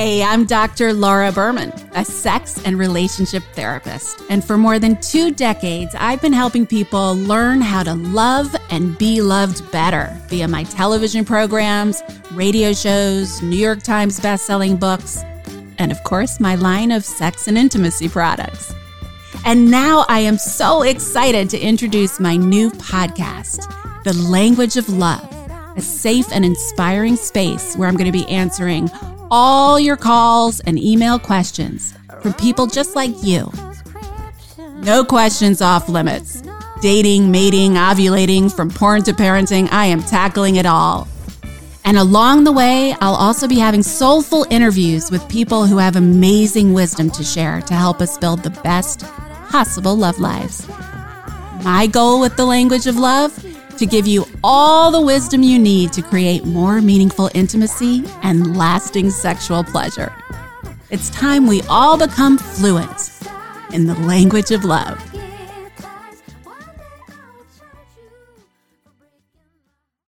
Hey, I'm Dr. Laura Berman, a sex and relationship therapist. And for more than two decades, I've been helping people learn how to love and be loved better via my television programs, radio shows, New York Times bestselling books, and of course, my line of sex and intimacy products. And now I am so excited to introduce my new podcast, The Language of Love, a safe and inspiring space where I'm going to be answering all your calls and email questions from people just like you. No questions off limits. Dating, mating, ovulating, from porn to parenting, I am tackling it all. And along the way, I'll also be having soulful interviews with people who have amazing wisdom to share to help us build the best possible love lives. My goal with the language of love to give you all the wisdom you need to create more meaningful intimacy and lasting sexual pleasure. It's time we all become fluent in the language of love.